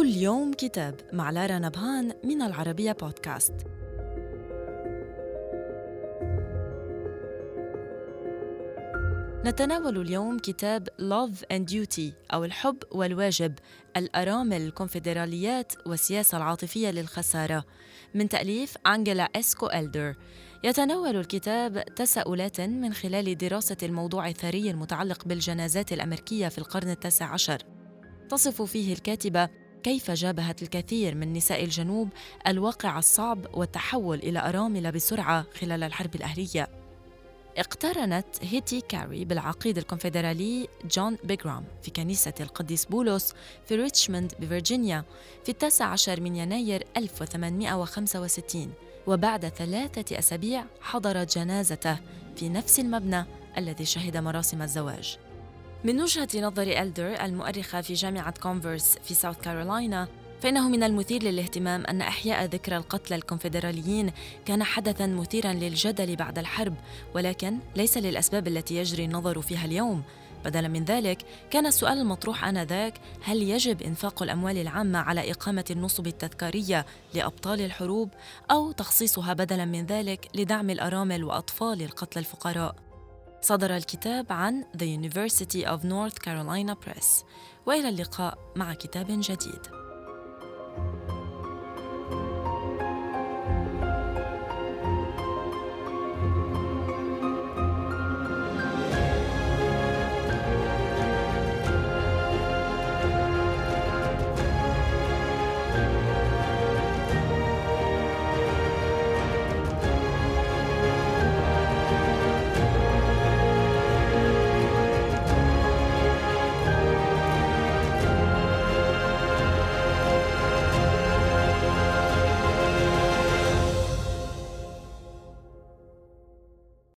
اليوم كتاب مع لارا نبهان من العربية بودكاست. نتناول اليوم كتاب Love and Duty أو الحب والواجب الأرامل الكونفدراليات والسياسة العاطفية للخسارة من تأليف أنجيلا إسكو إلدر. يتناول الكتاب تساؤلات من خلال دراسة الموضوع الثري المتعلق بالجنازات الأمريكية في القرن التاسع عشر. تصف فيه الكاتبة كيف جابهت الكثير من نساء الجنوب الواقع الصعب والتحول إلى أرامل بسرعة خلال الحرب الأهلية. اقترنت هيتي كاري بالعقيد الكونفدرالي جون بيغرام في كنيسة القديس بولس في ريتشموند بفرجينيا في التاسع عشر من يناير 1865 وبعد ثلاثة أسابيع حضرت جنازته في نفس المبنى الذي شهد مراسم الزواج. من وجهة نظر ألدر المؤرخة في جامعة كونفرس في ساوث كارولاينا فإنه من المثير للاهتمام أن إحياء ذكرى القتلى الكونفدراليين كان حدثا مثيرا للجدل بعد الحرب ولكن ليس للأسباب التي يجري النظر فيها اليوم. بدلا من ذلك كان السؤال المطروح آنذاك هل يجب إنفاق الأموال العامة على إقامة النصب التذكارية لأبطال الحروب أو تخصيصها بدلا من ذلك لدعم الأرامل وأطفال القتلى الفقراء؟ صدر الكتاب عن The University of North Carolina Press وإلى اللقاء مع كتاب جديد